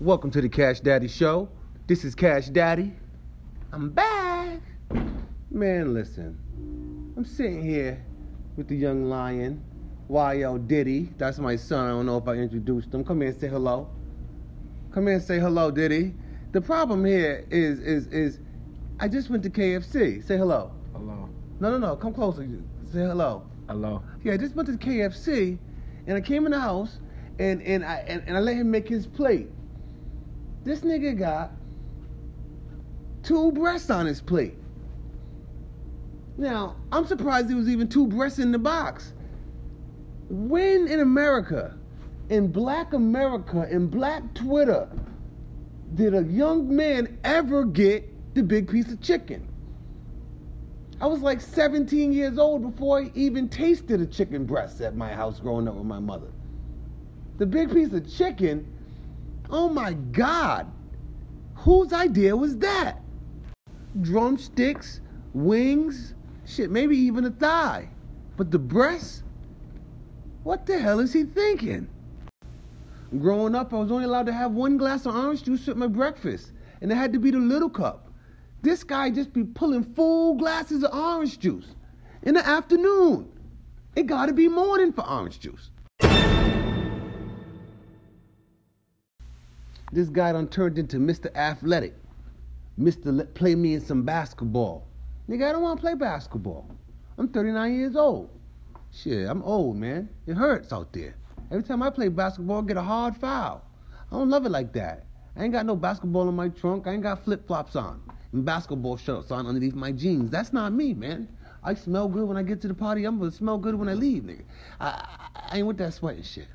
Welcome to the Cash Daddy Show. This is Cash Daddy. I'm back. Man, listen. I'm sitting here with the young lion, YL Diddy. That's my son. I don't know if I introduced him. Come here and say hello. Come here and say hello, Diddy. The problem here is is is I just went to KFC. Say hello. Hello. No, no, no. Come closer. Say hello. Hello. Yeah, I just went to KFC, and I came in the house, and and I and, and I let him make his plate. This nigga got two breasts on his plate. Now, I'm surprised there was even two breasts in the box. When in America, in black America, in black Twitter, did a young man ever get the big piece of chicken? I was like 17 years old before I even tasted a chicken breast at my house growing up with my mother. The big piece of chicken, oh my God, whose idea was that? Drumsticks, wings, shit, maybe even a thigh. But the breast? What the hell is he thinking? Growing up, I was only allowed to have one glass of orange juice with my breakfast, and it had to be the little cup. This guy just be pulling full glasses of orange juice in the afternoon. It gotta be morning for orange juice. This guy done turned into Mr. Athletic. Mr. Let play me in some basketball. Nigga, I don't wanna play basketball. I'm 39 years old. Shit, I'm old, man. It hurts out there. Every time I play basketball, I get a hard foul. I don't love it like that. I ain't got no basketball in my trunk. I ain't got flip flops on and basketball shorts on underneath my jeans. That's not me, man. I smell good when I get to the party. I'm gonna smell good when I leave, nigga. I, I, I ain't with that sweating shit.